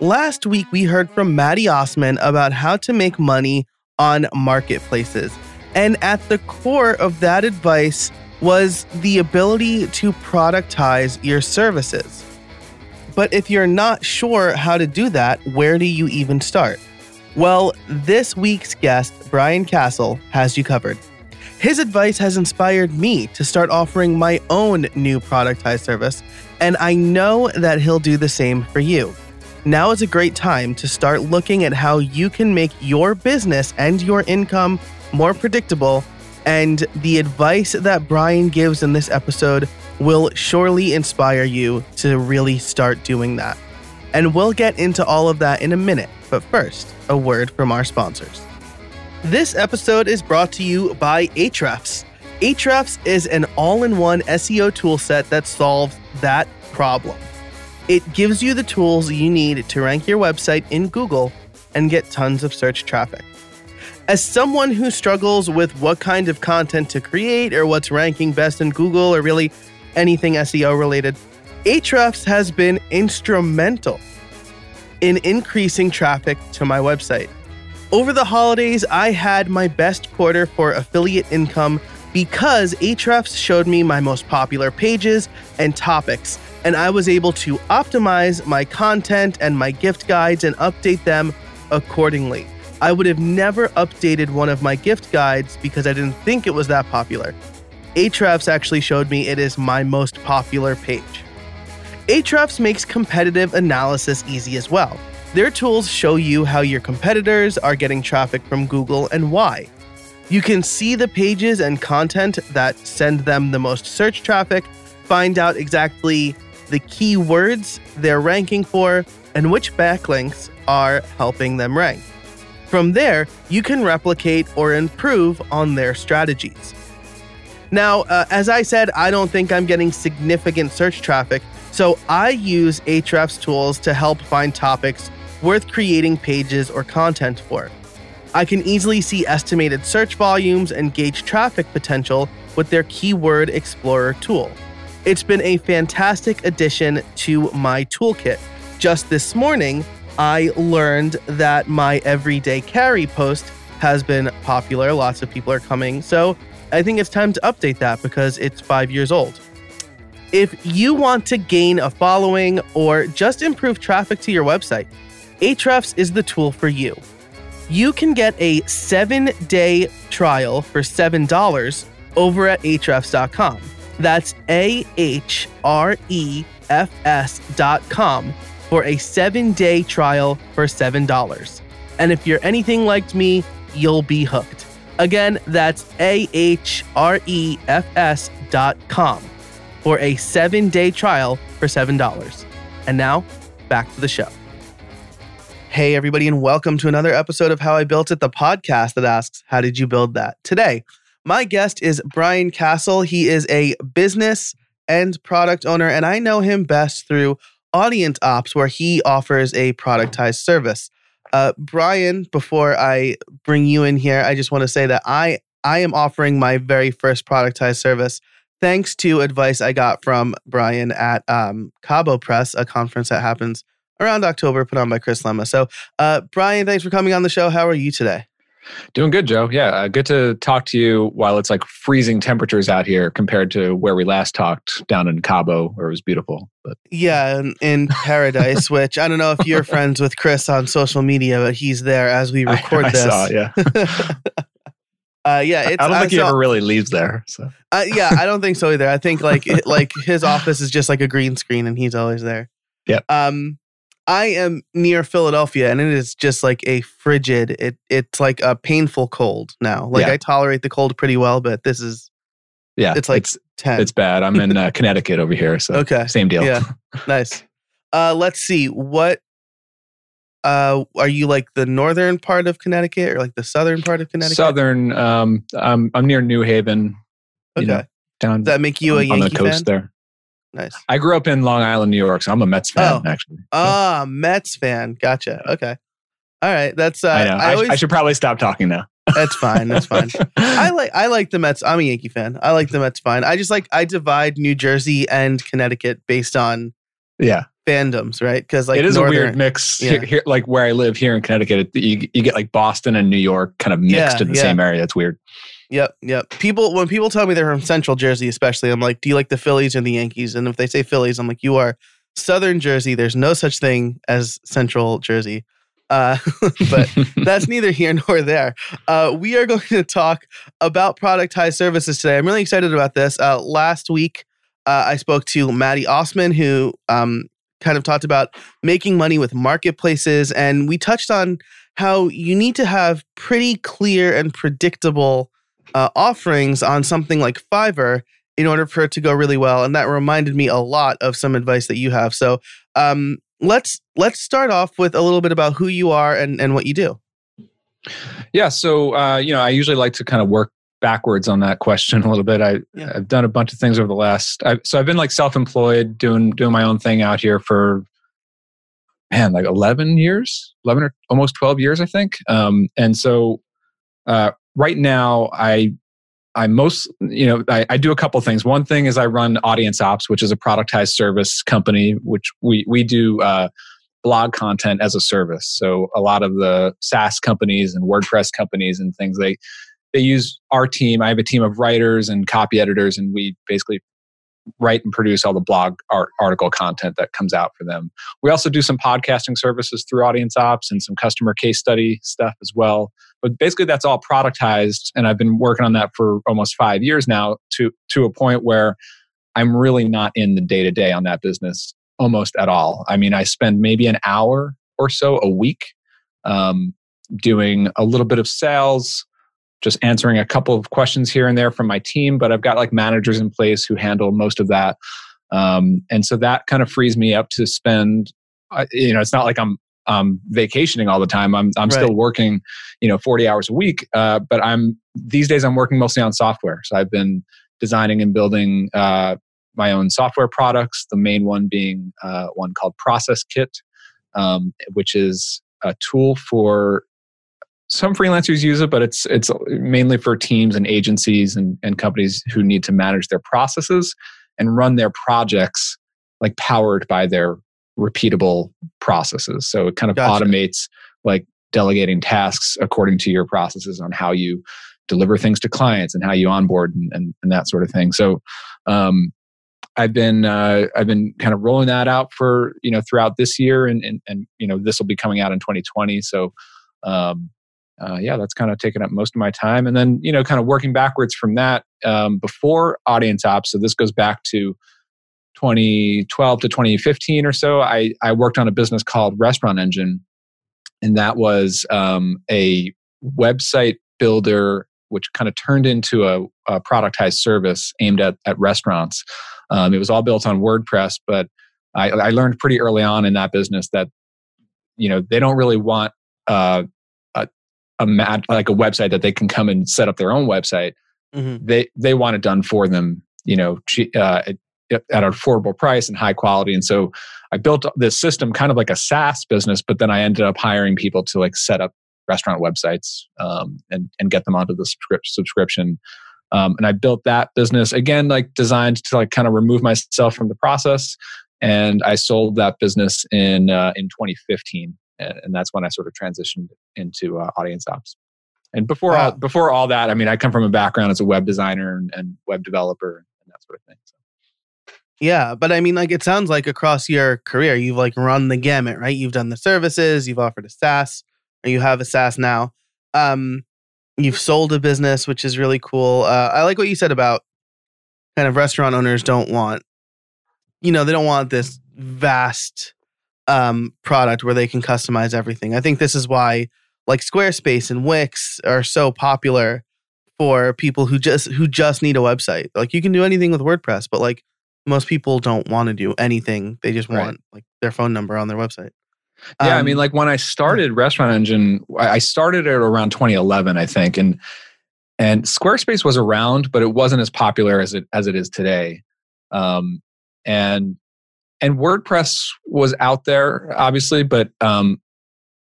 Last week, we heard from Maddy Osman about how to make money on marketplaces. And at the core of that advice was the ability to productize your services. But if you're not sure how to do that, where do you even start? Well, this week's guest, Brian Casel, has you covered. His advice has inspired me to start offering my own new productized service, and I know that he'll do the same for you. Now is a great time to start looking at how you can make your business and your income more predictable. And the advice that Brian gives in this episode will surely inspire you to really start doing that. And we'll get into all of that in a minute. But first, a word from our sponsors. This episode is brought to you by Ahrefs. Ahrefs is an all in one SEO toolset that solves that problem. It gives you the tools you need to rank your website in Google and get tons of search traffic. As someone who struggles with what kind of content to create or what's ranking best in Google or really anything SEO related, Ahrefs has been instrumental in increasing traffic to my website. Over the holidays, I had my best quarter for affiliate income because Ahrefs showed me my most popular pages and topics and I was able to optimize my content and my gift guides and update them accordingly. I would have never updated one of my gift guides because I didn't think it was that popular. Ahrefs actually showed me it is my most popular page. Ahrefs makes competitive analysis easy as well. Their tools show you how your competitors are getting traffic from Google and why. You can see the pages and content that send them the most search traffic, find out exactly the keywords they're ranking for, and which backlinks are helping them rank. From there, you can replicate or improve on their strategies. Now, uh, as I said, I don't think I'm getting significant search traffic, so I use Ahrefs tools to help find topics worth creating pages or content for. I can easily see estimated search volumes and gauge traffic potential with their Keyword Explorer tool. It's been a fantastic addition to my toolkit. Just this morning, I learned that my everyday carry post has been popular. Lots of people are coming. So I think it's time to update that because it's five years old. If you want to gain a following or just improve traffic to your website, Ahrefs is the tool for you. You can get a seven day trial for $7 over at ahrefs.com. That's A H R E F S dot com for a seven day trial for $7. And if you're anything like me, you'll be hooked. Again, that's A H R E F S dot com for a seven day trial for $7. And now, back to the show. Hey, everybody, and welcome to another episode of How I Built It, the podcast that asks, How did you build that? Today, my guest is Brian Casel. He is a business and product owner, and I know him best through Audience Ops, where he offers a productized service. Uh, Brian, before I bring you in here, I just want to say that I I am offering my very first productized service thanks to advice I got from Brian at um, Cabo Press, a conference that happens around October, put on by Chris Lema. So, uh, Brian, thanks for coming on the show. How are you today? Doing good, Joe. Yeah, uh, good to talk to you while it's like freezing temperatures out here compared to where we last talked down in Cabo, where it was beautiful. But yeah, in, in paradise, which I don't know if you're friends with Chris on social media, but he's there as we record I, I this. Saw, yeah. uh, yeah, I don't think he ever really leaves there. So uh, yeah, I don't think so either. I think like it, like his office is just like a green screen, and he's always there. Yeah. Um, I am near Philadelphia and it is just like a frigid, it it's like a painful cold now. Like Yeah. I tolerate the cold pretty well, but this is yeah, it's like it's, 10. it's bad. I'm in uh, Connecticut over here, so Okay. same deal. Yeah. nice. Uh let's see. What uh are you like the northern part of Connecticut or like the southern part of Connecticut? Southern. Um, I'm I'm near New Haven. you Okay. know, down Does that make you a on, on Yankee the coast fan? there. Nice. I grew up in Long Island, New York, so I'm a Mets fan Oh. actually. Ah, Mets fan. Gotcha. Okay. All right. That's uh I know. I, always I should probably stop talking now. That's fine. That's fine. I like I like the Mets. I'm a Yankee fan. I like the Mets fine. I just like I divide New Jersey and Connecticut based on yeah fandoms, right? Because like it is northern, a weird mix yeah. here, here, like where I live here in Connecticut. You, you get like Boston and New York kind of mixed yeah, in the yeah. same area. It's weird. Yep, yep. People when people tell me they're from Central Jersey, especially, I'm like, do you like the Phillies or the Yankees? And if they say Phillies, I'm like, you are Southern Jersey. There's no such thing as Central Jersey. Uh, but that's neither here nor there. Uh, we are going to talk about productized services today. I'm really excited about this. Uh, last week, uh, I spoke to Maddy Osman, who um, kind of talked about making money with marketplaces. And we touched on how you need to have pretty clear and predictable uh, offerings on something like Fiverr in order for it to go really well. And that reminded me a lot of some advice that you have. So um, let's let's start off with a little bit about who you are and, and what you do. Yeah, so uh, you know, I usually like to kind of work backwards on that question a little bit. I yeah. I've done a bunch of things over the last. I, so I've been like self-employed, doing doing my own thing out here for man like 11 years 11 or almost 12 years i think um, and so uh, right now i i most you know I, I, do a couple things one thing is i run audience ops which is a productized service company which we we do uh, blog content as a service so a lot of the saas companies and wordpress companies and things they they use our team. I have a team of writers and copy editors, and we basically write and produce all the blog art, article content that comes out for them. We also do some podcasting services through Audience Ops and some customer case study stuff as well. But basically, that's all productized, and I've been working on that for almost five years now. To to a point where I'm really not in the day to day on that business almost at all. I mean, I spend maybe an hour or so a week um, doing a little bit of sales, just answering a couple of questions here and there from my team, but I've got like managers in place who handle most of that. Um, and so that kind of frees me up to spend, you know, it's not like I'm um, vacationing all the time. I'm, I'm right. still working, you know, 40 hours a week. Uh, but I'm, these days I'm working mostly on software. So I've been designing and building uh, my own software products, the main one being uh, one called Process Kit, um, which is a tool for some freelancers use it, but it's it's mainly for teams and agencies and, and companies who need to manage their processes and run their projects like powered by their repeatable processes. So it kind of gotcha. automates like delegating tasks according to your processes on how you deliver things to clients and how you onboard and, and, and that sort of thing. So um, I've been uh, I've been kind of rolling that out for you know throughout this year and and, and you know this will be coming out in 2020. So um, uh, yeah, that's kind of taken up most of my time. And then, you know, kind of working backwards from that um, before Audience Ops. So this goes back to 2012 to 2015 or so. I, I worked on a business called Restaurant Engine, and that was um, a website builder which kind of turned into a, a productized service aimed at, at restaurants. Um, it was all built on WordPress, but I, I, learned pretty early on in that business that you know they don't really want uh, a mat, like a website that they can come and set up their own website. Mm-hmm. They they want it done for them, you know, uh, at, an affordable price and high quality. And so I built this system kind of like a SaaS business, but then I ended up hiring people to like set up restaurant websites um, and and get them onto the subscription. Um, and I built that business again, like designed to like kind of remove myself from the process. And I sold that business in uh, in 2015 and that's when I sort of transitioned into uh, audience ops. And before wow. all, before all that, I mean, I come from a background as a web designer and, and web developer and that sort of thing. So. Yeah, but I mean, like it sounds like across your career, you've like run the gamut, right? You've done the services, you've offered a SaaS, or you have a SaaS now. Um, you've sold a business, which is really cool. Uh, I like what you said about kind of restaurant owners don't want, you know, they don't want this vast um, product where they can customize everything. I think this is why like Squarespace and Wix are so popular for people who just who just need a website. Like you can do anything with WordPress, but like most people don't want to do anything. They just want right. like their phone number on their website. Yeah, um, I mean, like when I started Restaurant Engine, I started it around 2011, I think, and and Squarespace was around, but it wasn't as popular as it as it is today. Um, and and WordPress was out there, obviously, but um,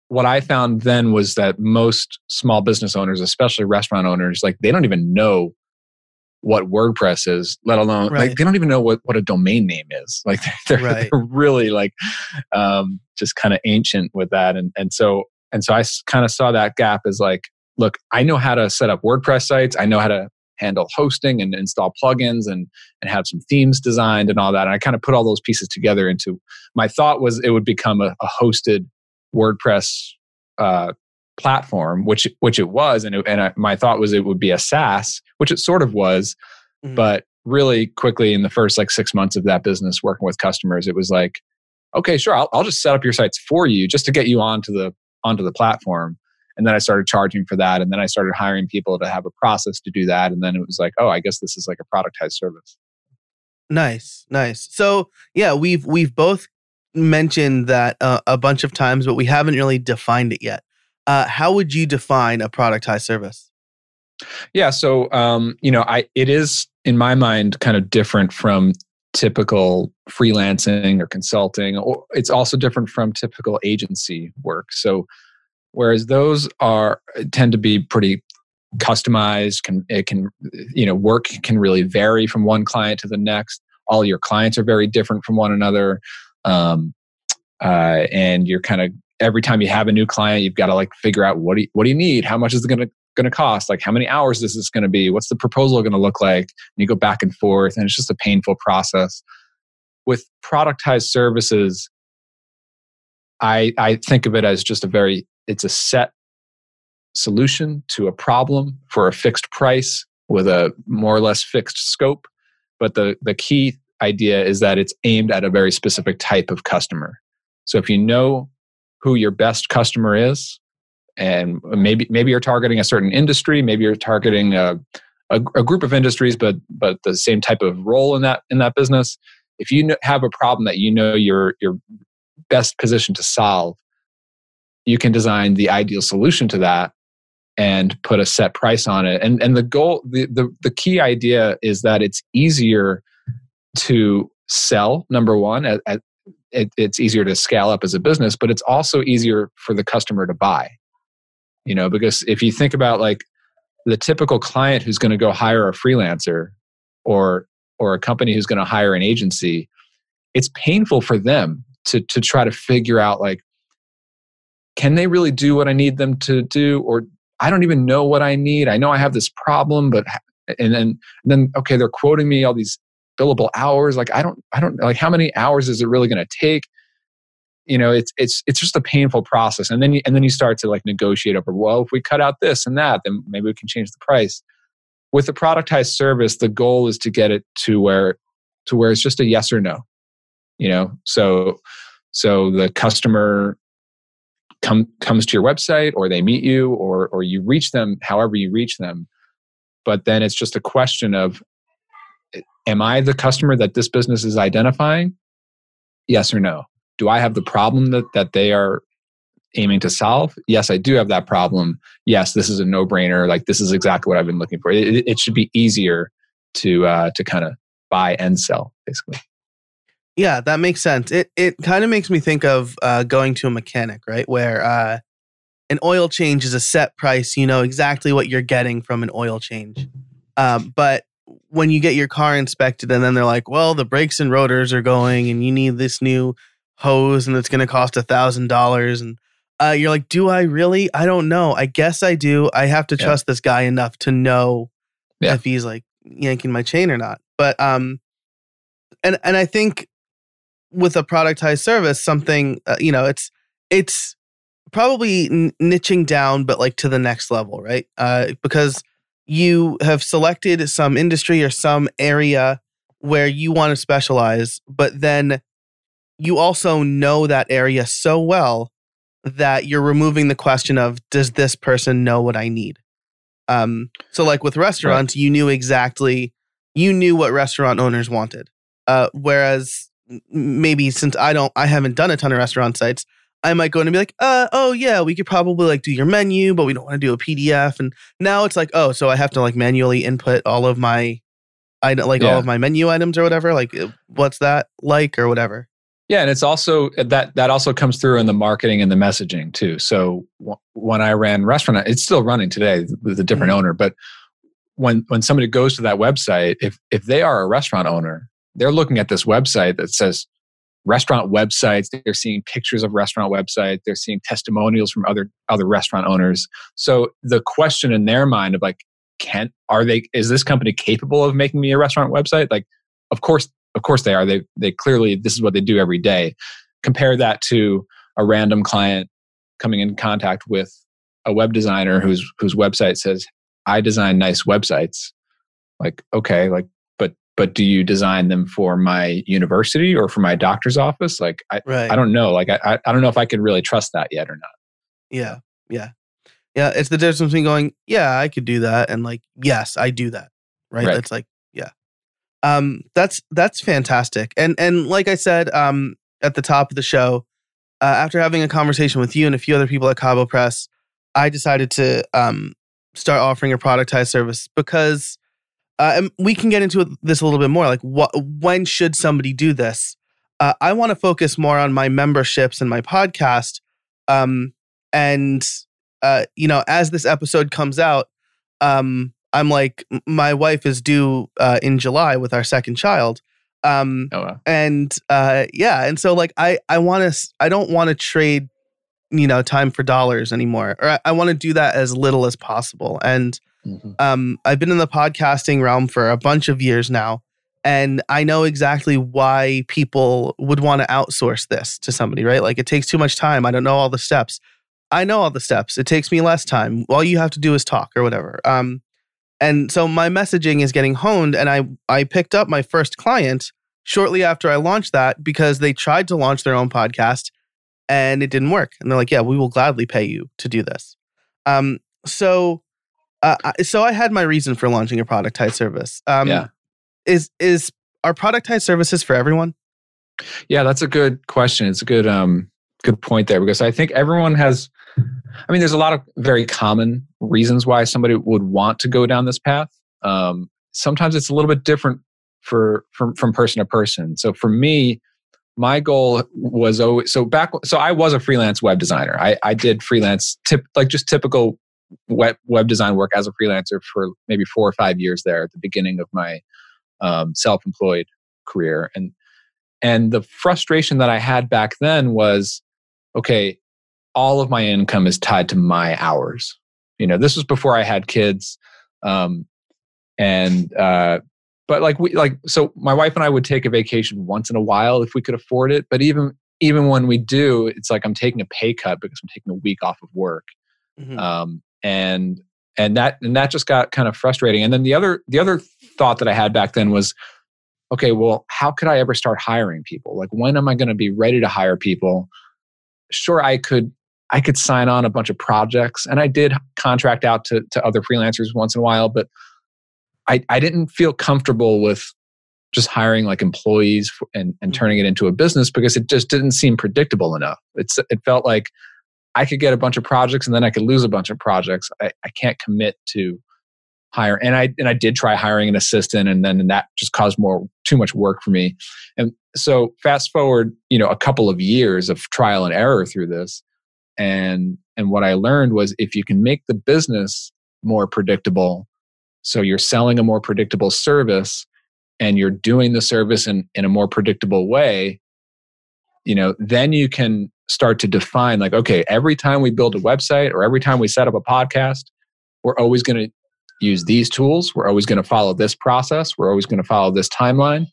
what I found then was that most small business owners, especially restaurant owners, like they don't even know what WordPress is, let alone right. like they don't even know what, what a domain name is. Like they're, right. they're really like um, just kind of ancient with that. And and so and so I kind of saw that gap as like, look, I know how to set up WordPress sites. I know how to handle hosting and install plugins and and have some themes designed and all that. And I kind of put all those pieces together into my thought was it would become a, a hosted WordPress uh, platform, which which it was, and it, and I, my thought was it would be a SaaS, which it sort of was, mm-hmm. but really quickly in the first like six months of that business working with customers, it was like, okay, sure, I'll, I'll just set up your sites for you just to get you onto the onto the platform. And then I started charging for that, and then I started hiring people to have a process to do that, and then it was like, oh, I guess this is like a productized service. Nice, nice. So yeah, we've we've both mentioned that uh, a bunch of times, but we haven't really defined it yet. Uh, how would you define a productized service? Yeah, so um, you know, I it is in my mind kind of different from typical freelancing or consulting. Or it's also different from typical agency work. So whereas those are tend to be pretty customized, can it can you know work can really vary from one client to the next. All your clients are very different from one another. Um, uh, and you're kind of every time you have a new client, you've got to like figure out what do you, what do you need? How much is it going to going to cost? Like how many hours is this going to be? What's the proposal going to look like? And you go back and forth, and it's just a painful process. With productized services, I I think of it as just a very it's a set solution to a problem for a fixed price with a more or less fixed scope. But the the key idea is that it's aimed at a very specific type of customer. So if you know who your best customer is and maybe maybe you're targeting a certain industry maybe you're targeting a, a, a, group of industries but but the same type of role in that in that business if you have a problem that you know you're you're best positioned to solve you can design the ideal solution to that and put a set price on it and and the goal the the, the key idea is that it's easier to sell number one at, at it, it's easier to scale up as a business, but it's also easier for the customer to buy. You know, because if you think about like the typical client who's going to go hire a freelancer or or a company who's going to hire an agency, it's painful for them to to try to figure out like can they really do what I need them to do? Or I don't even know what I need. I know I have this problem, but and then and then okay, they're quoting me all these billable hours. Like i don't i don't like how many hours is it really going to take you know it's it's it's just a painful process and then you, and then you start to like negotiate over well if we cut out this and that then maybe we can change the price with the productized service the goal is to get it to where to where it's just a yes or no you know so so the customer come comes to your website or they meet you or or you reach them however you reach them but then it's just a question of am I the customer that this business is identifying? Yes or no? Do I have the problem that, that they are aiming to solve? Yes, I do have that problem. Yes, this is a no brainer. Like this is exactly what I've been looking for. It, it should be easier to uh, to kind of buy and sell, basically. Yeah, that makes sense. It it kind of makes me think of uh, going to a mechanic, right? Where uh, an oil change is a set price. You know exactly what you're getting from an oil change. Um, but when you get your car inspected and then they're like, well, the brakes and rotors are going and you need this new hose and it's going to cost a thousand dollars. And uh, you're like, do I really? I don't know. I guess I do. I have to yeah. trust this guy enough to know yeah. if he's like yanking my chain or not. But, um, and, and I think with a productized service, something, uh, you know, it's, it's probably n- niching down, but like to the next level, right? Uh, because, you have selected some industry or some area where you want to specialize, but then you also know that area so well that you're removing the question of does this person know what I need? Um, so like with restaurants, right. you knew exactly you knew what restaurant owners wanted. Uh, whereas maybe since I don't I haven't done a ton of restaurant sites, I might go in and be like, uh, oh yeah, we could probably like do your menu, but we don't want to do a PDF. And now it's like, oh, so I have to like manually input all of my, I like yeah. all of my menu items or whatever. Like, uh, what's that like or whatever. Yeah, and it's also that that also comes through in the marketing and the messaging too. So w- when I ran restaurant, it's still running today with a different mm-hmm. owner, but when when somebody goes to that website, if if they are a restaurant owner, they're looking at this website that says restaurant websites. They're seeing pictures of restaurant websites. They're seeing testimonials from other other restaurant owners. So the question in their mind of like, can are they? Is this company capable of making me a restaurant website? Like, of course, of course they are. They they clearly this is what they do every day. Compare that to a random client coming in contact with a web designer whose whose website says I design nice websites. Like okay, like but but do you design them for my university or for my doctor's office? Like I right. I don't know. Like I I don't know if I could really trust that yet or not. Yeah. Yeah. Yeah, it's the difference between going, yeah, I could do that and like, yes, I do that. Right? right. It's like um, that's that's fantastic. And and like I said um, at the top of the show, uh, after having a conversation with you and a few other people at Cabo Press, I decided to um, start offering a productized service because uh, and we can get into this a little bit more. Like, what when should somebody do this? Uh, I want to focus more on my memberships and my podcast. Um, and uh, you know, as this episode comes out, um, I'm like, my wife is due uh, in July with our second child. Um, oh, wow. and uh, yeah, and so like I I want to I don't want to trade you know time for dollars anymore, or I, I want to do that as little as possible. And mm-hmm. um, I've been in the podcasting realm for a bunch of years now, and I know exactly why people would want to outsource this to somebody, right? Like it takes too much time. I don't know all the steps. I know all the steps. It takes me less time. All you have to do is talk or whatever. Um, and so my messaging is getting honed and I I picked up my first client shortly after I launched that because they tried to launch their own podcast and it didn't work. And they're like, "Yeah, we will gladly pay you to do this." Um so uh, so I had my reason for launching a productized service. Um yeah. is is are productized services for everyone? Yeah, that's a good question. It's a good um good point there because I think everyone has I mean, there's a lot of very common reasons why somebody would want to go down this path. Um, sometimes it's a little bit different for from from person to person. So for me, my goal was always so back. So I was a freelance web designer. I, I did freelance tip like just typical web web design work as a freelancer for maybe four or five years there at the beginning of my um, self employed career. And and the frustration that I had back then was, okay, all of my income is tied to my hours. You know, this was before I had kids. Um, and, uh, but like we like so my wife and I would take a vacation once in a while if we could afford it. But even even when we do, it's like I'm taking a pay cut because I'm taking a week off of work. Mm-hmm. Um, and and that and that just got kind of frustrating. And then the other the other thought that I had back then was, okay, well, how could I ever start hiring people? Like when am I going to be ready to hire people? Sure, I could I could sign on a bunch of projects and I did contract out to, to other freelancers once in a while, but I, I didn't feel comfortable with just hiring like employees and, and mm-hmm. turning it into a business because it just didn't seem predictable enough. It's, it felt like I could get a bunch of projects and then I could lose a bunch of projects. I, I can't commit to hire and I and I did try hiring an assistant and then and that just caused more too much work for me. And so fast forward, you know, a couple of years of trial and error through this and and what i learned was if you can make the business more predictable so you're selling a more predictable service and you're doing the service in, in a more predictable way you know then you can start to define like okay every time we build a website or every time we set up a podcast we're always going to use these tools. We're always going to follow this process. We're always going to follow this timeline.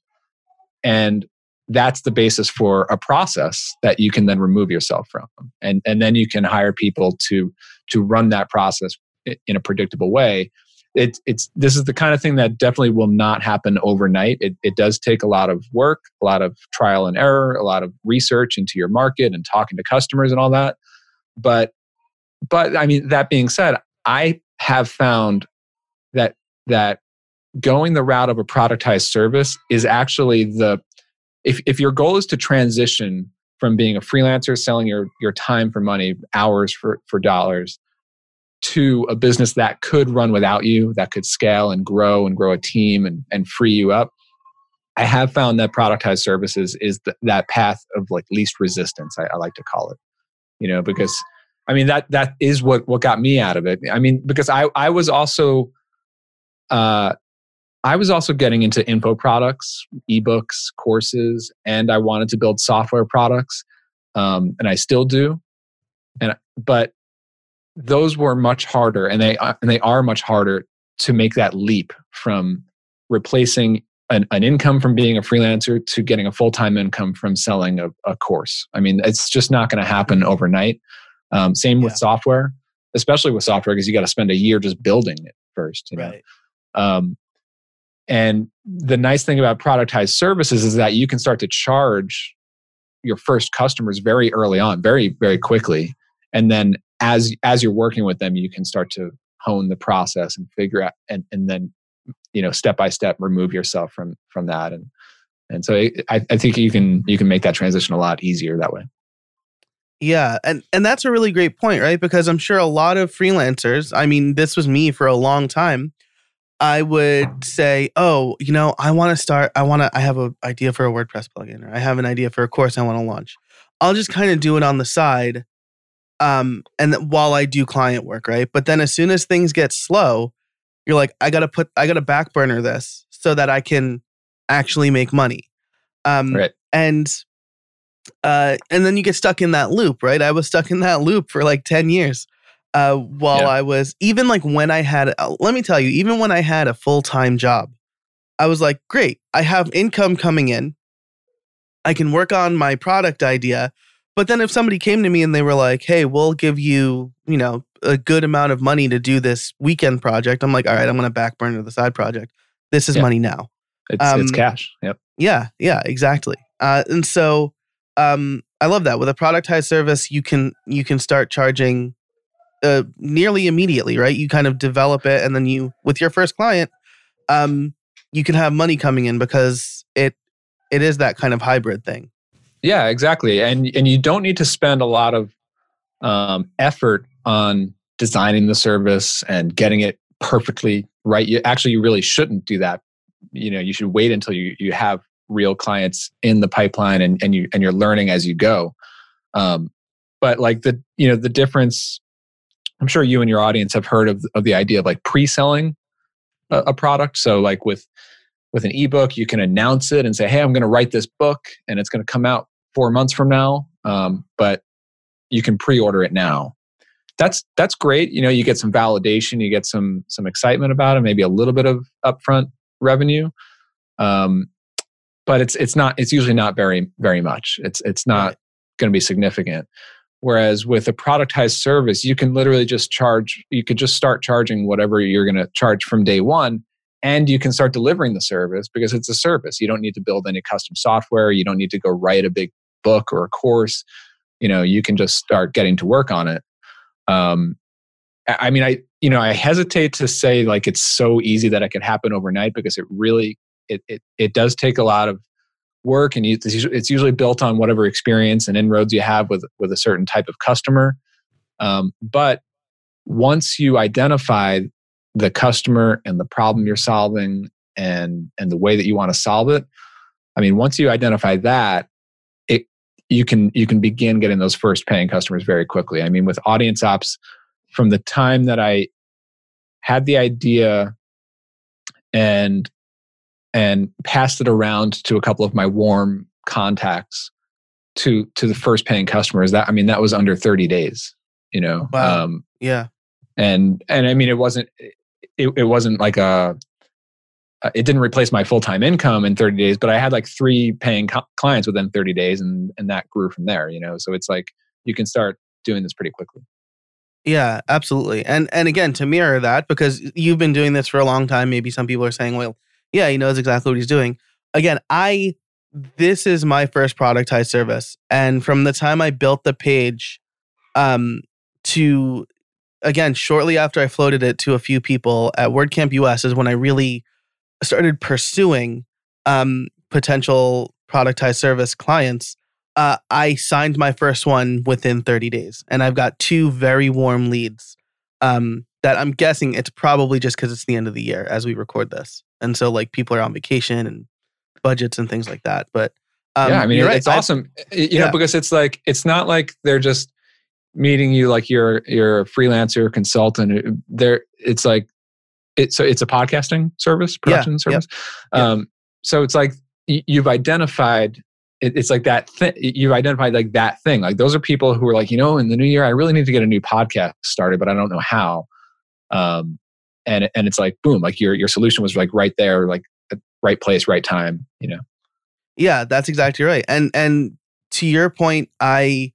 And that's the basis for a process that you can then remove yourself from. And and then you can hire people to to run that process in a predictable way. It's it's this is the kind of thing that definitely will not happen overnight. It, it does take a lot of work a lot of trial and error a lot of research into your market and talking to customers and all that. But but i mean that being said i have found that that going the route of a productized service is actually the if, if your goal is to transition from being a freelancer selling your, your time for money hours for, for dollars to a business that could run without you that could scale and grow and grow a team and, and free you up I have found that productized services is the, that path of like least resistance. I, I like to call it, you know, because I mean that that is what what got me out of it. I mean, because I I was also uh I was also getting into info products, ebooks, courses, and I wanted to build software products, um, and I still do. And but those were much harder, and they and they are much harder to make that leap from replacing an, an income from being a freelancer to getting a full time income from selling a, a, course. I mean, it's just not going to happen overnight. Um, same yeah. with software, especially with software, because you got to spend a year just building it first. You know? Right. Um, and the nice thing about productized services is that you can start to charge your first customers very early on, very very quickly, and then as as you're working with them, you can start to hone the process and figure out and and then you know step by step remove yourself from from that and and so I, I think you can you can make that transition a lot easier that way yeah, and and that's a really great point, right? Because I'm sure a lot of freelancers, I mean, this was me for a long time. I would say, "Oh, you know, I want to start I want to I have an idea for a WordPress plugin or I have an idea for a course I want to launch. I'll just kind of do it on the side um and while I do client work, right? But then as soon as things get slow, you're like, I got to put I got to back burner this so that I can actually make money. Um right. and uh, and then you get stuck in that loop, right? I was stuck in that loop for like 10 years. Uh, while yeah. I was even like when I had, let me tell you, even when I had a full time job, I was like, great, I have income coming in. I can work on my product idea. But then if somebody came to me and they were like, hey, we'll give you, you know, a good amount of money to do this weekend project, I'm like, all right, I'm going to back burner the side project. This is yeah. money now. It's, um, it's cash. Yep. Yeah. Yeah. Exactly. Uh, and so, um, I love that with a productized service, you can you can start charging uh, nearly immediately, right? You kind of develop it, and then you with your first client, um, you can have money coming in because it it is that kind of hybrid thing. Yeah, exactly, and and you don't need to spend a lot of um, effort on designing the service and getting it perfectly right. You actually you really shouldn't do that. You know, you should wait until you you have real clients in the pipeline and, and you and you're learning as you go um, but like the you know the difference i'm sure you and your audience have heard of, of the idea of like pre-selling a, a product so like with with an ebook you can announce it and say hey i'm going to write this book and it's going to come out four months from now um, but you can pre-order it now that's that's great you know you get some validation you get some some excitement about it maybe a little bit of upfront revenue um, but it's it's not it's usually not very very much. It's it's not going to be significant. Whereas with a productized service, you can literally just charge. You could just start charging whatever you're going to charge from day one, and you can start delivering the service because it's a service. You don't need to build any custom software. You don't need to go write a big book or a course. You know, you can just start getting to work on it. Um, I mean, I you know, I hesitate to say like it's so easy that it can happen overnight because it really it, it, it does take a lot of work and it's usually built on whatever experience and inroads you have with, with a certain type of customer. Um, but once you identify the customer and the problem you're solving and, and the way that you want to solve it, I mean, once you identify that, it, you can you can begin getting those first paying customers very quickly. I mean, with audience ops, from the time that I had the idea and and passed it around to a couple of my warm contacts to to the first paying customers. That i mean that was under 30 days you know wow. um yeah. and and i mean it wasn't it, it wasn't like a it didn't replace my full-time income in 30 days but i had like three paying co- clients within 30 days and and that grew from there you know? So it's like you can start doing this pretty quickly. Yeah absolutely and and again to mirror that because you've been doing this for a long time maybe some people are saying well yeah, he knows exactly what he's doing. Again, I this is my first productized service, and from the time I built the page, um, to again shortly after I floated it to a few people at WordCamp US is when I really started pursuing um potential productized service clients. Uh, I signed my first one within 30 days, and I've got two very warm leads. Um, that I'm guessing it's probably just because it's the end of the year as we record this and so like people are on vacation and budgets and things like that. But um, yeah, I mean, it's awesome, you yeah. know, because it's like it's not like they're just meeting you like you're you're a freelancer consultant. There, it's like it's so it's a podcasting service, production yeah, service. Yep, um, so it's like you've identified it's like that thing you've identified like that thing like those are people who are like you know in the new year i really need to get a new podcast started but i don't know how um and and it's like boom like your your solution was like right there like right place right time you know? Yeah that's exactly right and and to your point i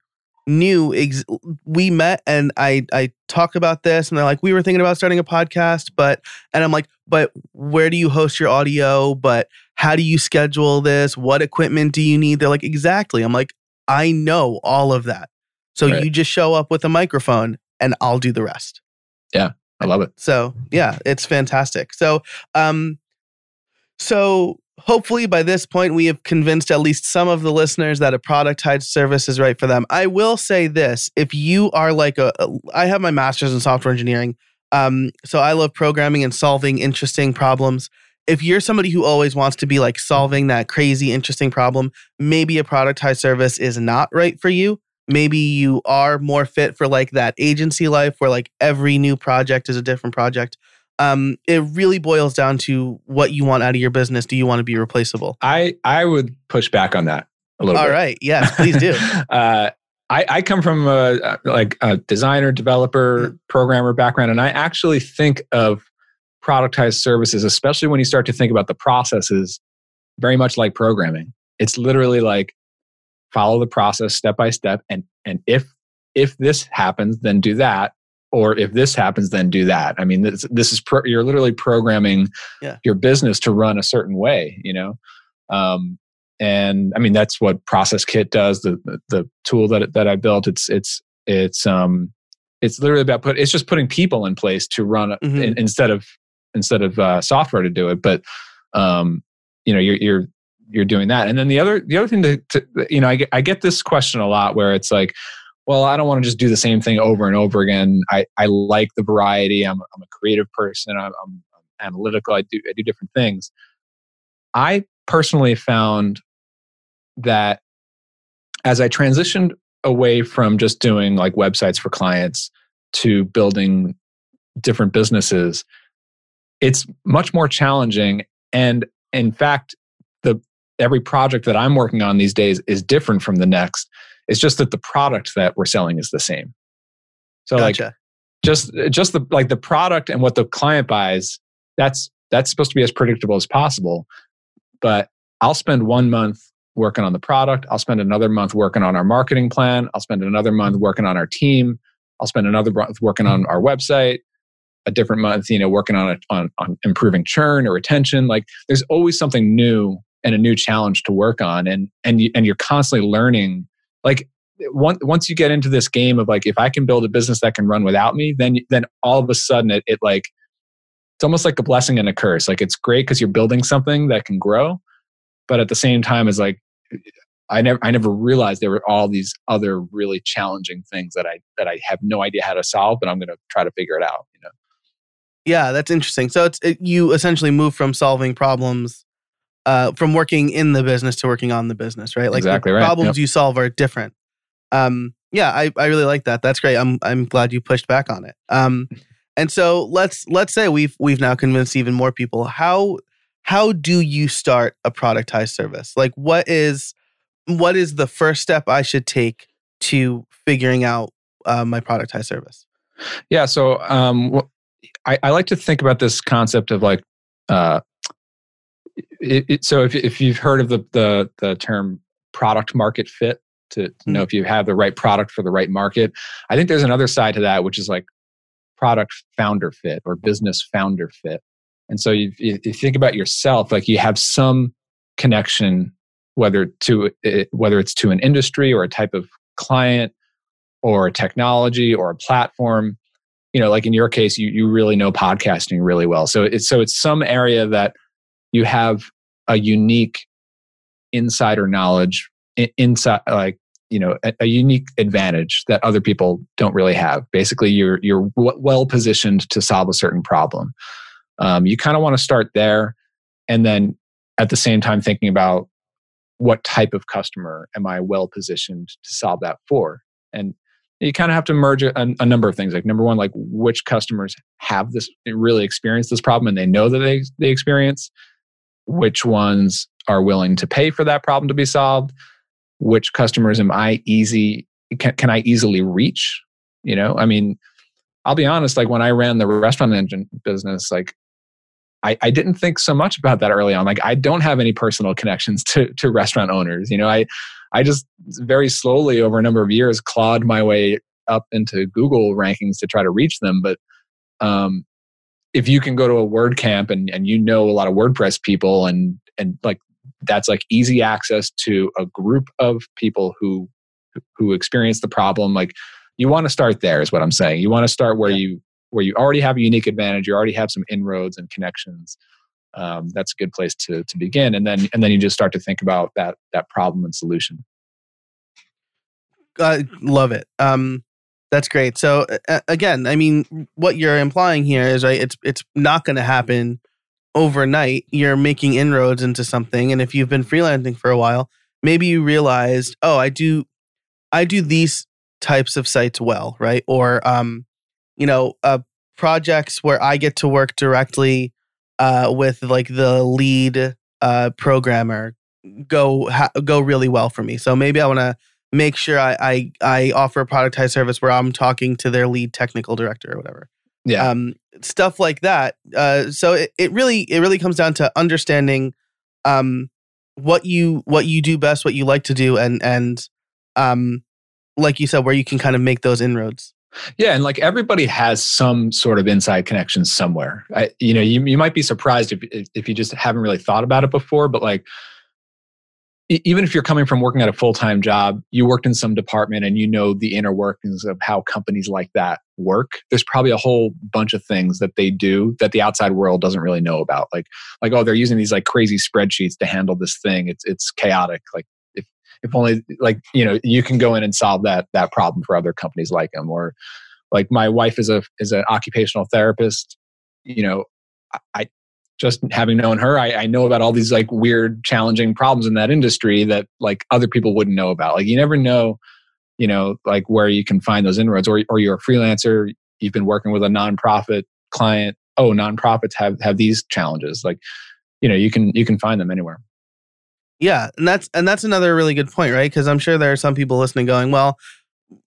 knew ex- we met and I I talk about this and they're like we were thinking about starting a podcast but and I'm like but where do you host your audio? But how do you schedule this? What equipment do you need? They're like exactly. I'm like I know all of that so right. you just show up with a microphone and I'll do the rest. Yeah I love it. So yeah it's fantastic. So um so hopefully by this point we have convinced at least some of the listeners that a productized service is right for them. I will say this if you are like a, I have my master's in software engineering um, so i love programming and solving interesting problems. If you're somebody who always wants to be like solving that crazy interesting problem maybe a productized service is not right for you maybe you are more fit for like that agency life where like every new project is a different project um, it really boils down to what you want out of your business. Do you want to be replaceable? I I would push back on that a little. All bit. right, yes, please do. uh, I, I come from a, like a designer, developer, mm. programmer background, and I actually think of productized services, especially when you start to think about the processes, very much like programming. It's literally like follow the process step by step, and and if if this happens, then do that or if this happens then do that i mean this, this is pro, you're literally programming yeah. your business to run a certain way you know um, and i mean that's what process kit does the the, the tool that that i built it's it's it's um it's literally about put it's just putting people in place to run mm-hmm. in, instead of instead of uh, software to do it but um you know you're you're you're doing that and then the other the other thing to, to you know I get, I get this question a lot where it's like well, I don't want to just do the same thing over and over again. I, I like the variety. I'm, I'm a creative person. I'm, I'm, analytical. I do, I do different things. I personally found that as I transitioned away from just doing like websites for clients to building different businesses, it's much more challenging. And in fact, the every project that I'm working on these days is different from the next it's just that the product that we're selling is the same. So gotcha. like just just the like the product and what the client buys, that's that's supposed to be as predictable as possible. But I'll spend one month working on the product. I'll spend another month working on our marketing plan. I'll spend another month mm-hmm. working on our team. I'll spend another month working on our website. A different month, you know, working on it on on improving churn or retention. Like there's always something new and a new challenge to work on, and and you, and you're constantly learning like once once you get into this game of like if I can build a business that can run without me, then then all of a sudden it, it like it's almost like a blessing and a curse. Like it's great because you're building something that can grow, but at the same time, it's like I never I never realized there were all these other really challenging things that I that I have no idea how to solve, but I'm going to try to figure it out. You know. Yeah, that's interesting. So it's it, you essentially move from solving problems uh, from working in the business to working on the business, right? Like exactly the right. problems yep. you solve are different. Um, yeah, I, I really like that. That's great. I'm I'm glad you pushed back on it. Um, and so let's let's say we've we've now convinced even more people. How how do you start a productized service? Like what is what is the first step I should take to figuring out uh, my productized service? Yeah, so um, I, I like to think about this concept of like uh, it, it, so if, if you've heard of the, the, the term product market fit to, to know mm-hmm. if you have the right product for the right market i think there's another side to that which is like product founder fit or business founder fit and so you, you think about yourself like you have some connection whether to whether it's to an industry or a type of client or a technology or a platform you know like in your case you, you really know podcasting really well so it's so it's some area that you have a unique insider knowledge inside like you know a, a, unique advantage that other people don't really have basically you're you're w- well positioned to solve a certain problem um, you kind of want to start there and then at the same time thinking about what type of customer am I well positioned to solve that for? And you kind of have to merge a, a, number of things. Like number one, like which customers have this really experience this problem and they know that they they experience. Which ones are willing to pay for that problem to be solved? Which customers am I easy can, can I easily reach? You know, I mean, I'll be honest. Like when I ran the restaurant engine business, like I, I didn't think so much about that early on. Like I don't have any personal connections to to restaurant owners. You know, I I just very slowly over a number of years clawed my way up into Google rankings to try to reach them. But um, if you can go to a WordCamp and and you know a lot of WordPress people and and like that's like easy access to a group of people who who experience the problem like you want to start there is what i'm saying you want to start where yeah. you where you already have a unique advantage, you already have some inroads and connections. Um, that's a good place to to begin, and then and then you just start to think about that that problem and solution. I love it. Um, that's great. So uh, again, I mean, what you're implying here is right. It's it's not going to happen overnight. You're making inroads into something, and if you've been freelancing for a while, maybe you realized, oh, I do, I do these types of sites well, right? Or um, you know, uh, projects where I get to work directly uh, with like the lead uh, programmer go ha- go really well for me. So maybe I want to make sure I, I I offer a productized service where I'm talking to their lead technical director or whatever. Yeah, um, stuff like that. Uh, so it, it really it really comes down to understanding um, what you what you do best, what you like to do, and and um, like you said, where you can kind of make those inroads. Yeah, and like everybody has some sort of inside connection somewhere. I, you know, you, you might be surprised if if you just haven't really thought about it before, but like even if you're coming from working at a full-time job, you worked in some department and you know the inner workings of how companies like that work. There's probably a whole bunch of things that they do that the outside world doesn't really know about. Like like oh, they're using these like crazy spreadsheets to handle this thing. It's it's chaotic. Like if if only like you know you can go in and solve that that problem for other companies like them or like my wife is a is an occupational therapist you know i just having known her I, I know about all these like weird challenging problems in that industry that like other people wouldn't know about. Like you never know you know like where you can find those inroads. Or, or you're a freelancer you've been working with a nonprofit client. Oh nonprofits have have these challenges. Like you know you can you can find them anywhere. Yeah, and that's and that's another really good point, right? Because I'm sure there are some people listening going, "Well,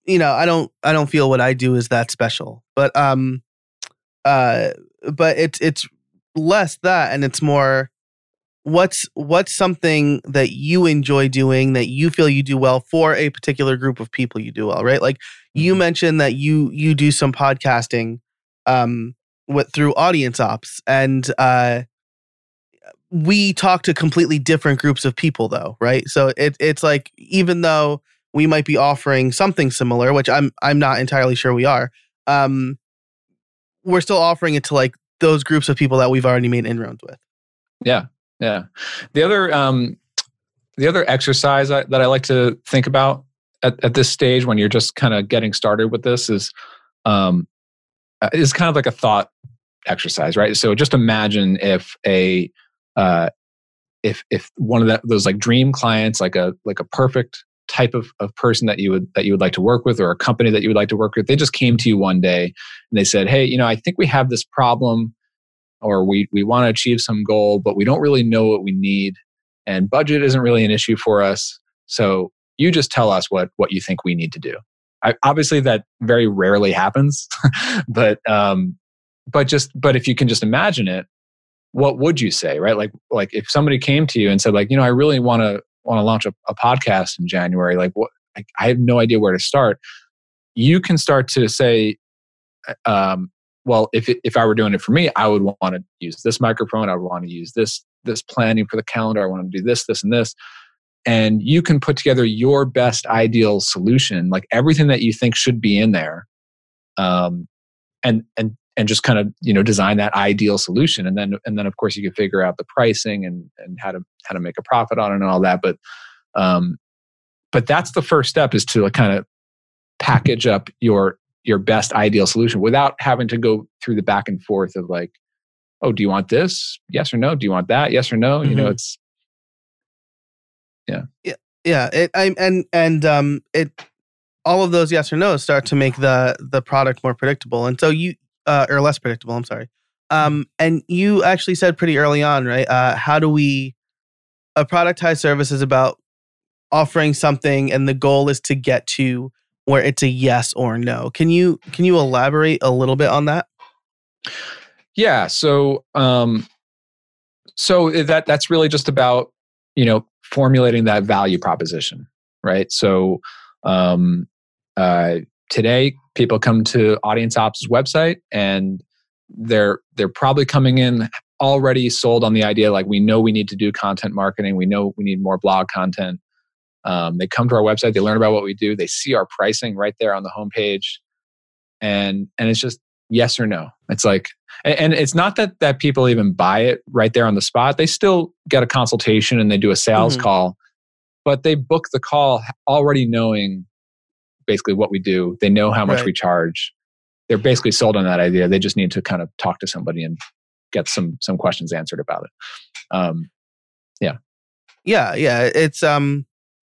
you know, I don't I don't feel what I do is that special." But um uh but it's it's less that and it's more what's what's something that you enjoy doing that you feel you do well for a particular group of people you do well, right? Like you mm-hmm. mentioned that you you do some podcasting um with through audience ops and uh we talk to completely different groups of people though right so it, it's like even though we might be offering something similar which i'm i'm not entirely sure we are um we're still offering it to like those groups of people that we've already made inroads with. Yeah yeah. The other um the other exercise I, that i like to think about at, at this stage when you're just kind of getting started with this is um uh, is kind of like a thought exercise right? So just imagine if a uh, if if one of that, those like dream clients, like a like a perfect type of, of person that you would that you would like to work with or a company that you would like to work with, they just came to you one day and they said, Hey, you know, I think we have this problem or we we want to achieve some goal, but we don't really know what we need. And budget isn't really an issue for us. So you just tell us what what you think we need to do. I, obviously, that very rarely happens, but um, but just but if you can just imagine it, what would you say right like like if somebody came to you and said like you know i really want to want to launch a, a, podcast in january like what like, i have no idea where to start. You can start to say uh, um, well if it, if i were doing it for me i would want to use this microphone i would want to use this this planning for the calendar i want to do this this and this. And you can put together your best ideal solution like everything that you think should be in there um, and and and just kind of you know design that ideal solution and then and then of course you can figure out the pricing and and how to how to make a profit on it and all that but um but that's the first step is to kind of package up your your best ideal solution without having to go through the back and forth of like oh do you want this yes or no do you want that yes or no mm-hmm. you know mm-hmm. it's Yeah. Yeah. Yeah. It, I, and, and, um, it, all of those yes or no start to make the, the product more predictable. And so you, uh, or less predictable, I'm sorry. Um, and you actually said pretty early on, right? Uh, how do we, a productized service is about offering something and the goal is to get to where it's a yes or no. Can you can you elaborate a little bit on that? Yeah, so um so that that's really just about, you know, formulating that value proposition, right? So um uh today people come to Audience Ops' website and they're they're probably coming in already sold on the idea like we know we need to do content marketing. We know we need more blog content. Um, they come to our website they learn about what we do they see our pricing right there on the homepage. And and it's just yes or no. It's like and it's not that that people even buy it right there on the spot. They still get a consultation and they do a sales mm-hmm. call but they book the call already knowing basically what we do they know how much right. we charge they're basically sold on that idea they just need to kind of talk to somebody and get some some questions answered about it. Um, yeah, yeah, yeah. It's um,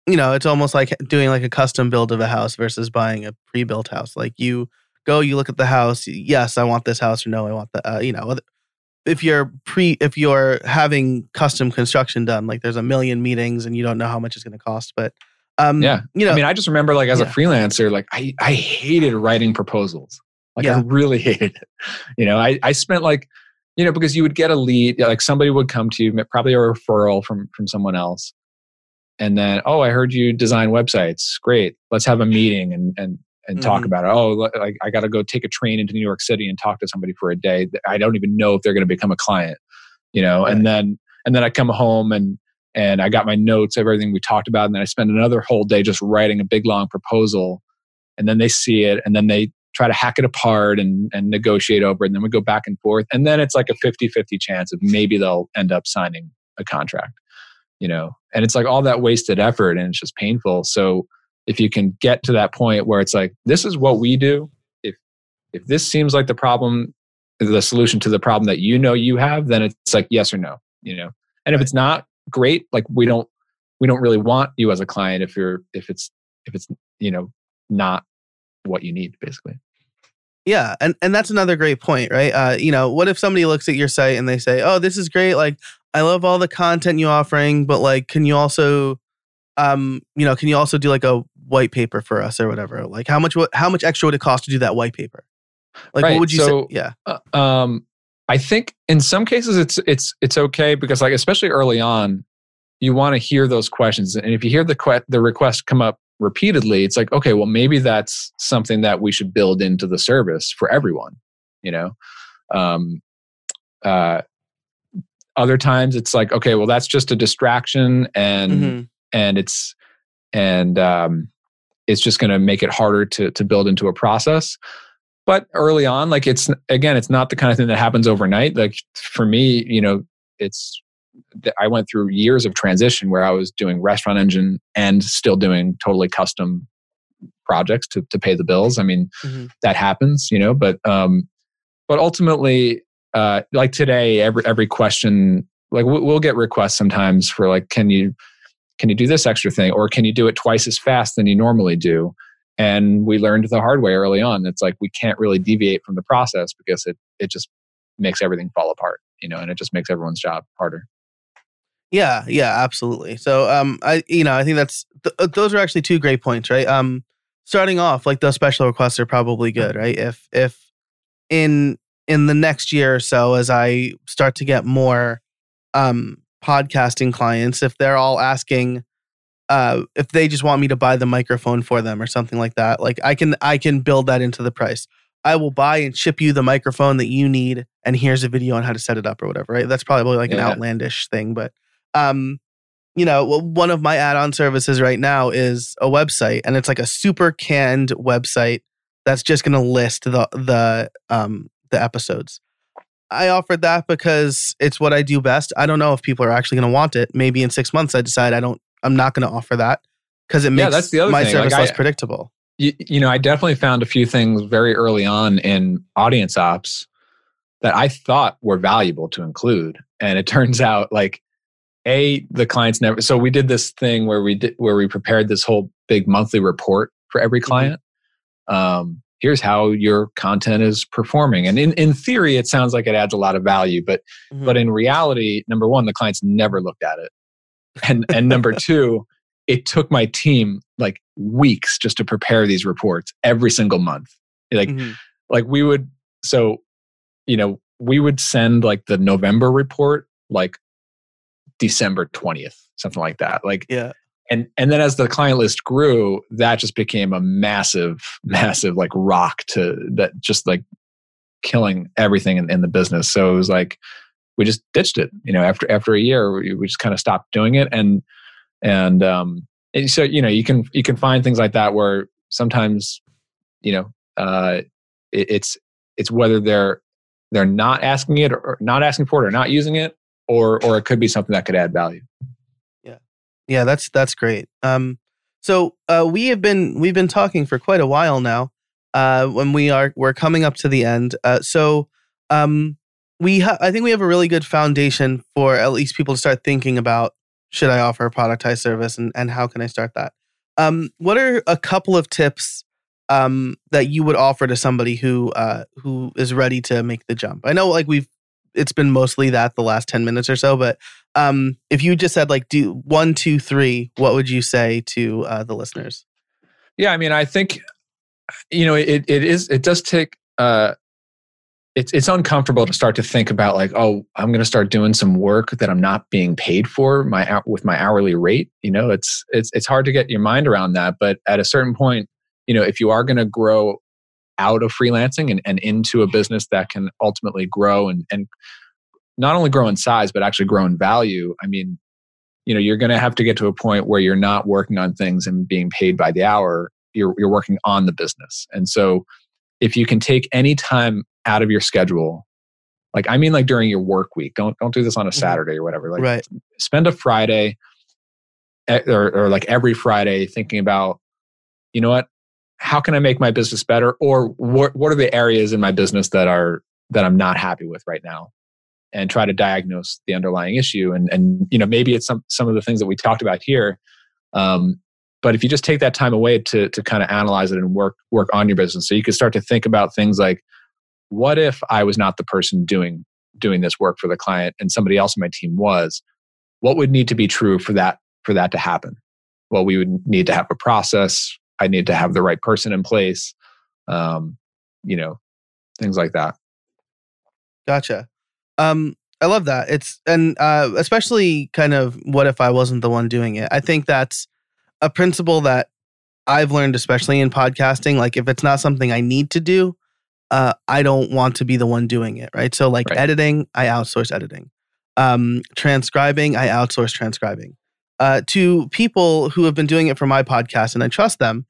you know, it's almost like doing like a custom build of a house versus buying a pre-built house. Like you go, you look at the house. Yes, I want this house, or no, I want the. Uh, you know, if you're pre, if you're having custom construction done, like there's a million meetings and you don't know how much it's going to cost, but. Um, yeah, you know, I mean, I just remember like as yeah. a freelancer, like I, I hated writing proposals. Like yeah. I really hated it. You know, I, I spent like you know, because you would get a lead, like somebody would come to you, probably a referral from from someone else, and then, oh, I heard you design websites. Great, let's have a meeting and and and mm-hmm. talk about it. Oh, like I got to go take a train into New York City and talk to somebody for a day. I don't even know if they're going to become a client, you know. Right. And then and then I come home and and I got my notes of everything we talked about, and then I spend another whole day just writing a big long proposal, and then they see it, and then they try to hack it apart and, and negotiate over it. And then we go back and forth. And then it's like a 50 50 chance of maybe they'll end up signing a contract, you know? And it's like all that wasted effort and it's just painful. So if you can get to that point where it's like, this is what we do. If, if this seems like the problem, the solution to the problem that you know you have, then it's like yes or no, you know? And if it's not great, like we don't, we don't really want you as a client if you're, if it's, if it's, you know, not what you need basically. Yeah and and that's another great point right? Uh you know what if somebody looks at your site and they say oh this is great like i love all the content you're offering but like can you also um you know can you also do like a white paper for us or whatever? Like how much what how much extra would it cost to do that white paper? Like right. what would you so, say yeah. uh, um i think in some cases it's it's it's okay because like especially early on you want to hear those questions. And if you hear the que- the request come up repeatedly it's like okay well maybe that's something that we should build into the service for everyone you know? Um uh other times it's like okay well that's just a distraction and mm-hmm. and it's and um it's just going to make it harder to to build into a process but early on like it's again it's not the kind of thing that happens overnight like for me you know it's I went through years of transition where I was doing Restaurant Engine and still doing totally custom projects to to pay the bills. I mean, mm-hmm. that happens, you know. But um, but ultimately, uh, like today, every every question, like we'll, we'll get requests sometimes for like, can you can you do this extra thing, or can you do it twice as fast than you normally do? And we learned the hard way early on. It's like we can't really deviate from the process because it it just makes everything fall apart, you know, and it just makes everyone's job harder. Yeah, yeah, absolutely. So, um, I, you know, I think that's th- uh, those are actually two great points, right? Um, starting off, like those special requests are probably good, right? If if in in the next year or so, as I start to get more um podcasting clients, if they're all asking, uh, if they just want me to buy the microphone for them or something like that, like I can I can build that into the price. I will buy and ship you the microphone that you need, and here's a video on how to set it up or whatever, right? That's probably like yeah. an outlandish thing, but um, you know, one of my add-on services right now is a website, and it's like a super canned website that's just going to list the the um the episodes. I offered that because it's what I do best. I don't know if people are actually going to want it. Maybe in six months, I decide I don't. I'm not going to offer that because it makes yeah, that's the other my thing. service like less I, predictable. You, you know, I definitely found a few things very early on in audience ops that I thought were valuable to include, and it turns out like a the clients never. So we did this thing where we did where we prepared this whole big monthly report for every mm-hmm. client. Mm-hmm. Um, here's how your content is performing, and in in theory, it sounds like it adds a lot of value, but mm-hmm. but in reality, number one, the clients never looked at it, and and number two. It took my team like weeks just to prepare these reports every single month. Like, mm-hmm. like we would so you know we would send like the november report like december 20th something like that like yeah and and then as the client list grew that just became a massive massive like rock to that just like killing everything in, in the business so it was like we just ditched it you know after after a year we, we just kind of stopped doing it and and um and so you know you can you can find things like that where sometimes you know uh it, it's it's whether they're they're not asking it or not asking for it or not using it, or or it could be something that could add value. Yeah, yeah, that's that's great. Um, so uh, we have been we've been talking for quite a while now. Uh, when we are we're coming up to the end. Uh, so um, we ha- I think we have a really good foundation for at least people to start thinking about should I offer a productized service and and how can I start that. Um, what are a couple of tips um, that you would offer to somebody who uh, who is ready to make the jump? I know like we've it's been mostly that the last 10 minutes or so but um, if you just said like do one two three what would you say to uh, the listeners yeah i mean i think you know it, it is it does take uh, it's it's uncomfortable to start to think about like oh i'm going to start doing some work that i'm not being paid for my with my hourly rate you know? It's it's it's hard to get your mind around that but at a certain point you know if you are going to grow out of freelancing and, and into a business that can ultimately grow and, and not only grow in size but actually grow in value i mean you know you're going to have to get to a point where you're not working on things and being paid by the hour. You're, you're working on the business. And so if you can take any time out of your schedule like i mean like during your work week don't don't do this on a mm-hmm. saturday or whatever like right. spend a friday or, or like every friday thinking about you know what how can I make my business better? Or what, what are the areas in my business that are, that I'm not happy with right now? And try to diagnose the underlying issue. And, and, you know, maybe it's some, some of the things that we talked about here. Um, but if you just take that time away to, to kind of analyze it and work, work on your business, so you can start to think about things like, what if I was not the person doing, doing this work for the client and somebody else in my team was, what would need to be true for that, for that to happen? Well, we would need to have a process I need to have the right person in place. Um, you know, things like that. Gotcha. Um, I love that. It's and uh, especially kind of what if I wasn't the one doing it. I think that's a principle that I've learned, especially in podcasting. Like if it's not something I need to do, uh, I don't want to be the one doing it. Right. So like right. editing, I outsource editing. Um, transcribing, I outsource transcribing uh, to people who have been doing it for my podcast and I trust them.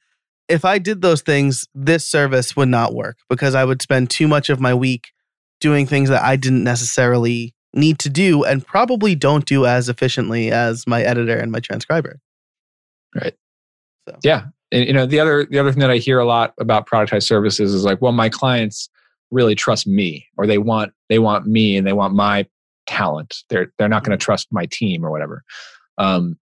If I did those things, this service would not work because I would spend too much of my week doing things that I didn't necessarily need to do and probably don't do as efficiently as my editor and my transcriber. Right. So. Yeah. And, you know, the other the other thing that I hear a lot about productized services is like, well, my clients really trust me or they want they want me and they want my talent. They're they're not going to mm-hmm. trust my team or whatever. Um,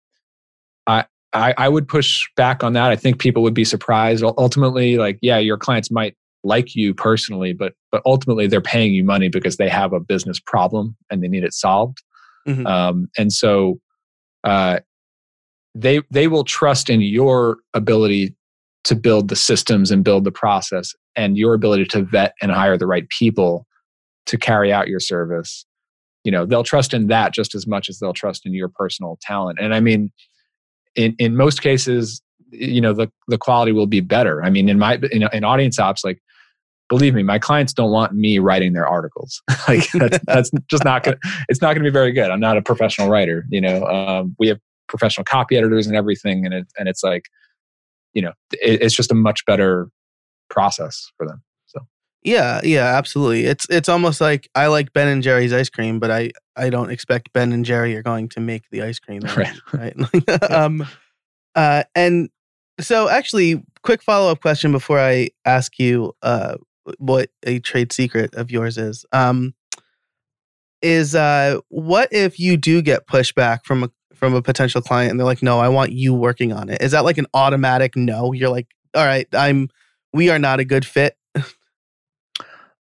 I, I, I would push back on that. I think people would be surprised. Ultimately, like, yeah, your clients might like you personally, but but ultimately they're paying you money because they have a business problem and they need it solved. Mm-hmm. Um, and so uh, they they will trust in your ability to build the systems and build the process and your ability to vet and hire the right people to carry out your service. You know they'll trust in that just as much as they'll trust in your personal talent. And i mean in in most cases you know the the quality will be better. I mean in my in, in audience ops like believe me my clients don't want me writing their articles. Like that's, that's just not gonna it's not gonna be very good. I'm not a professional writer you know um, we have professional copy editors and everything and it and it's like you know it, it's just a much better process for them So yeah, yeah, absolutely. It's it's almost like I like Ben and Jerry's ice cream, but I I don't expect Ben and Jerry are going to make the ice cream, right? right? um, uh, and so actually, quick follow up question before I ask you uh what a trade secret of yours is. Um, is uh, what if you do get pushback from a from a potential client and they're like, no, I want you working on it. Is that like an automatic no? You're like, all right, I'm we are not a good fit.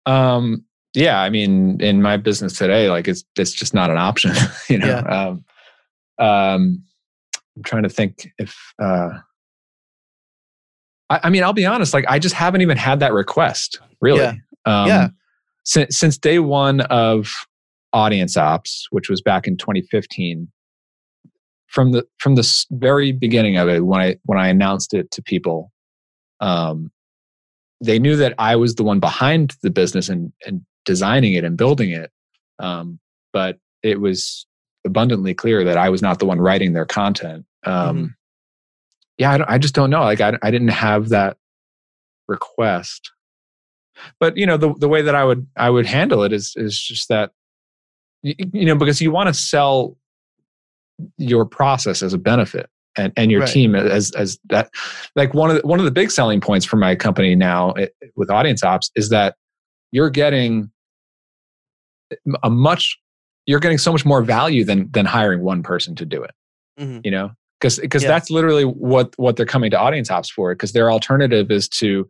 um yeah, I mean, in my business today, like it's it's just not an option. you know. Yeah. Um, um, I'm trying to think if. Uh, I, I, mean, I'll be honest. Like, I just haven't even had that request. Really. Yeah. Um, yeah. Since since day one of Audience Ops, which was back in 2015, from the from the very beginning of it, when I when I announced it to people, um, they knew that I was the one behind the business and and designing it and building it. Um, but it was abundantly clear that I was not the one writing their content. Um, mm-hmm. Yeah, I, I, just don't know. Like I, I didn't have that request. But you know, the the way that I would I would handle it is is just that you, you know because you want to sell your process as a benefit and, and your right. team as as that like one of the, one of the big selling points for my company now it, eh, with audience ops is that you're getting a much you're getting so much more value than than hiring one person to do it mm-hmm. you know because because yeah. that's literally what what they're coming to audience ops for because their alternative is to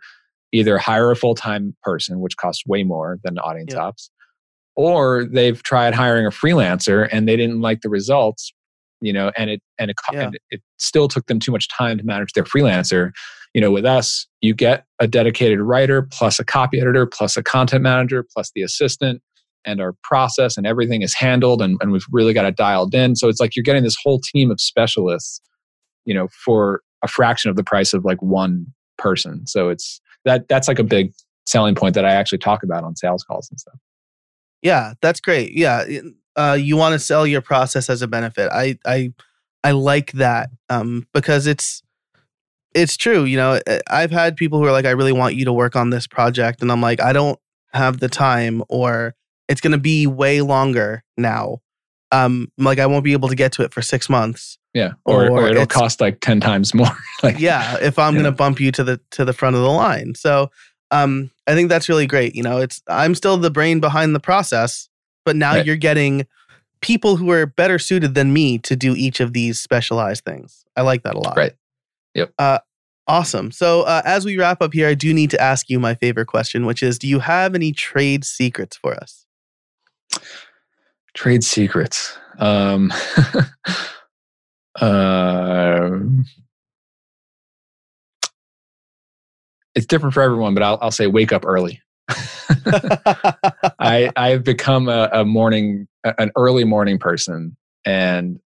either hire a full-time person which costs way more than audience yeah. ops or they've tried hiring a freelancer and they didn't like the results you know and it and it, yeah. and it still took them too much time to manage their freelancer. You know with us you get a dedicated writer plus a copy editor plus a content manager plus the assistant and our process and everything is handled and, and we've really got it dialed in. So it's like you're getting this whole team of specialists you know for a fraction of the price of like one person. So it's that that's like a big selling point that i actually talk about on sales calls and stuff. Yeah that's great. Yeah uh, you want to sell your process as a benefit i i i like that um because it's it's true you know eh, i've had people who are like i really want you to work on this project and i'm like i don't have the time or it's going to be way longer now. Um, like I won't be able to get to it for six months. Yeah, or, or, or it'll cost like ten times more. like, yeah, if I'm going to bump you to the to the front of the line. So, um, I think that's really great. You know, it's I'm still the brain behind the process, but now right. you're getting people who are better suited than me to do each of these specialized things. I like that a lot. Right. Yep. Uh, awesome. So uh, as we wrap up here, I do need to ask you my favorite question, which is, do you have any trade secrets for us? Trade secrets. Um, uh, it's different for everyone, but I'll, I'll say wake up early. I I've become a, a morning an early morning person and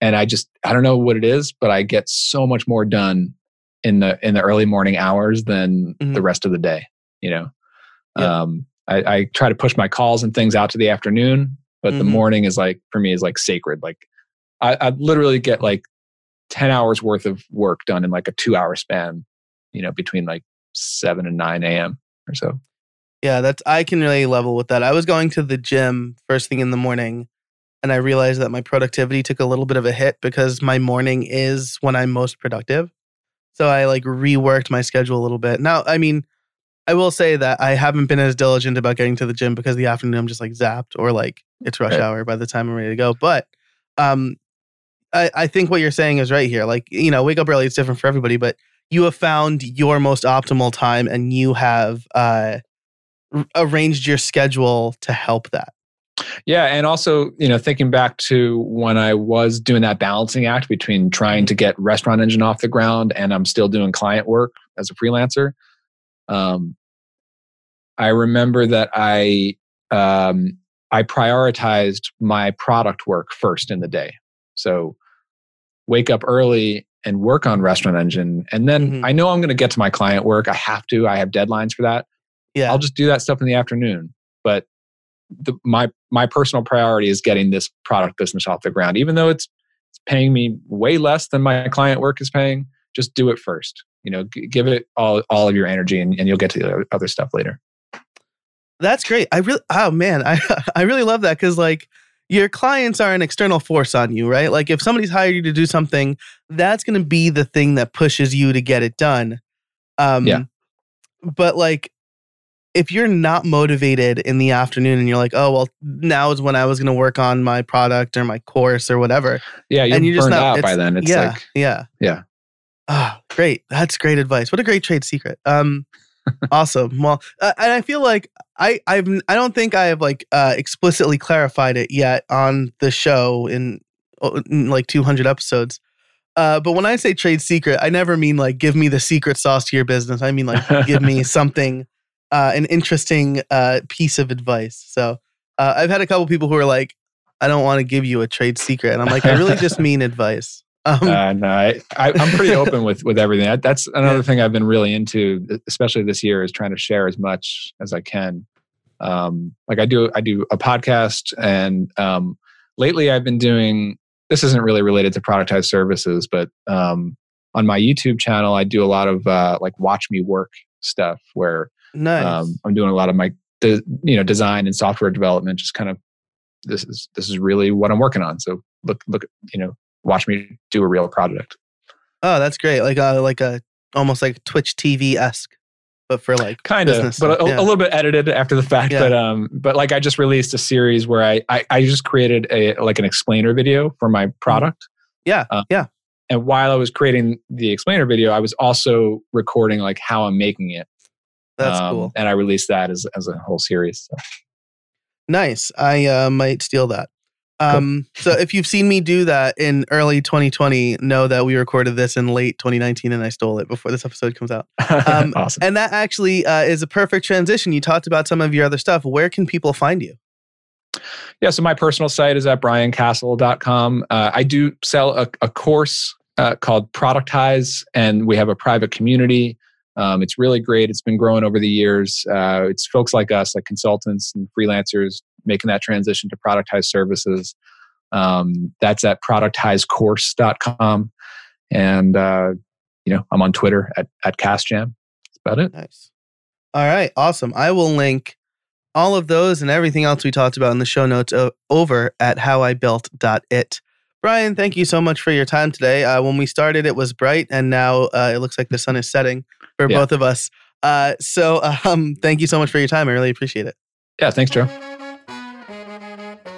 and I just I don't know what it is, but I get so much more done in the in the early morning hours than mm-hmm. the rest of the day. You know, um, I, I, try to push my calls and things out to the afternoon, but mm-hmm. the morning is like for me is like sacred. Like I, I literally get like ten hours worth of work done in like a two hour span. You know, between like seven and nine a.m. or so. Yeah, that's I can really level with that. I was going to the gym first thing in the morning and I realized that my productivity took a little bit of a hit because my morning is when I'm most productive. So I like reworked my schedule a little bit. Now, I mean, I will say that I haven't been as diligent about getting to the gym because the afternoon I'm just like zapped or like it's rush right. hour by the time I'm ready to go. But um, I, I think what you're saying is right here. Like, you know, wake up early, it's different for everybody, but you have found your most optimal time and you have uh, arranged your schedule to help that. Yeah, and also, you know, thinking back to when I was doing that balancing act between trying to get Restaurant Engine off the ground and I'm still doing client work as a freelancer. Um, I remember that I um, I prioritized my product work first in the day. So wake up early and work on Restaurant Engine, and then mm-hmm. I know I'm going to get to my client work. I have to. I have deadlines for that. Yeah, I'll just do that stuff in the afternoon. But the, my my personal priority is getting this product business off the ground, even though it's it's paying me way less than my client work is paying. Just do it first. You know, g- give it all all of your energy, and, and you'll get to the other stuff later. That's great. I really, oh man, I I really love that because like your clients are an external force on you, right? Like if somebody's hired you to do something, that's going to be the thing that pushes you to get it done. Um, yeah. But like, if you're not motivated in the afternoon and you're like, oh well, now is when I was going to work on my product or my course or whatever. Yeah, you're, and you're just burned not out by then. It's yeah, like yeah, yeah. Ah, great. That's great advice. What a great trade secret. Um, awesome. Well, uh, and I feel like I I've I don't think I have like uh, explicitly clarified it yet on the show in, in like 200 episodes. Uh, but when I say trade secret, I never mean like give me the secret sauce to your business. I mean like give me something, uh, an interesting uh, piece of advice. So uh, I've had a couple people who are like, I don't want to give you a trade secret, and I'm like, I really just mean advice. Um, uh, no, I, am pretty open with with everything. That's another yeah. thing I've been really into, especially this year, is trying to share as much as I can. Um, like I do, I do a podcast, and um, lately I've been doing. This isn't really related to productized services, but um, on my YouTube channel, I do a lot of uh, like watch me work stuff, where nice. Um, I'm doing a lot of my, de- you know, design and software development. Just kind of this is this is really what I'm working on. So look, look, you know, watch me do a real project. Oh, that's great! Like a like a almost like Twitch TV esque, but for like kind of, but a, yeah. a, little bit edited after the fact. Yeah. But um, but like I just released a series where I, I I just created a like an explainer video for my mm-hmm. product. Yeah, um, yeah. And while I was creating the explainer video, I was also recording like how I'm making it. That's um, cool. And I released that as as a whole series. So. Nice. I uh, might steal that. Um, cool. so if you've seen me do that in early 2020, know that we recorded this in late 2019 and I stole it before this episode comes out. Um, awesome. And that actually uh, is a perfect transition. You talked about some of your other stuff. Where can people find you? Yeah, so my personal site is at briancasel.com. Uh, I do sell a, a course uh, called Productize, and we have a private community. Um, it's really great. It's been growing over the years. Uh, it's folks like us, like consultants and freelancers, making that transition to productized services. Um, that's at productizedcourse.com. And, uh, you know, I'm on Twitter at, at CasJam. That's about it. Nice. All right. Awesome. I will link all of those and everything else we talked about in the show notes over at howibuilt.it. Brian, thank you so much for your time today. Uh, when we started, it was bright, and now uh, it looks like the sun is setting for yeah. both of us. Uh, so, um, thank you so much for your time. I really appreciate it. Yeah, thanks, Joe.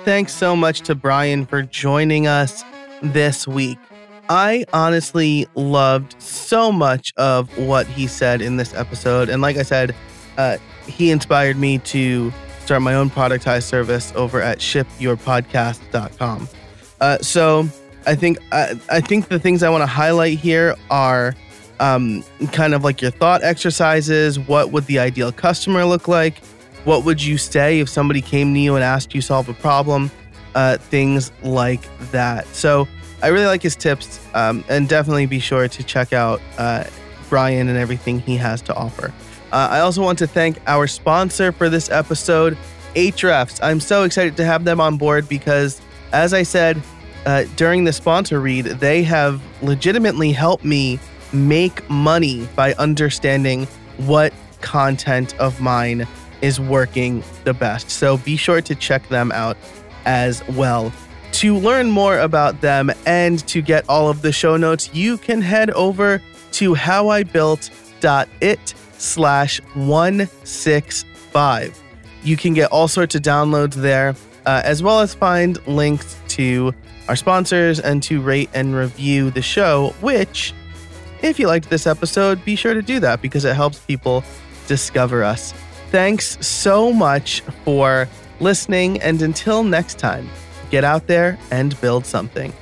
Thanks so much to Brian for joining us this week. I honestly loved so much of what he said in this episode. And like I said, uh, he inspired me to start my own productized service over at shipyourpodcast.com. Uh, so I think uh, I think the things I want to highlight here are um, kind of like your thought exercises. What would the ideal customer look like? What would you say if somebody came to you and asked you solve a problem? Uh, things like that. So I really like his tips, um, and definitely be sure to check out uh, Brian and everything he has to offer. Uh, I also want to thank our sponsor for this episode, Ahrefs. I'm so excited to have them on board because, as I said uh, during the sponsor read, they have legitimately helped me make money by understanding what content of mine is working the best. So be sure to check them out as well. To learn more about them and to get all of the show notes, you can head over to howibuilt.it slash 165. You can get all sorts of downloads there, uh, as well as find links to our sponsors and to rate and review the show, which, if you liked this episode, be sure to do that because it helps people discover us. Thanks so much for listening, and until next time, get out there and build something.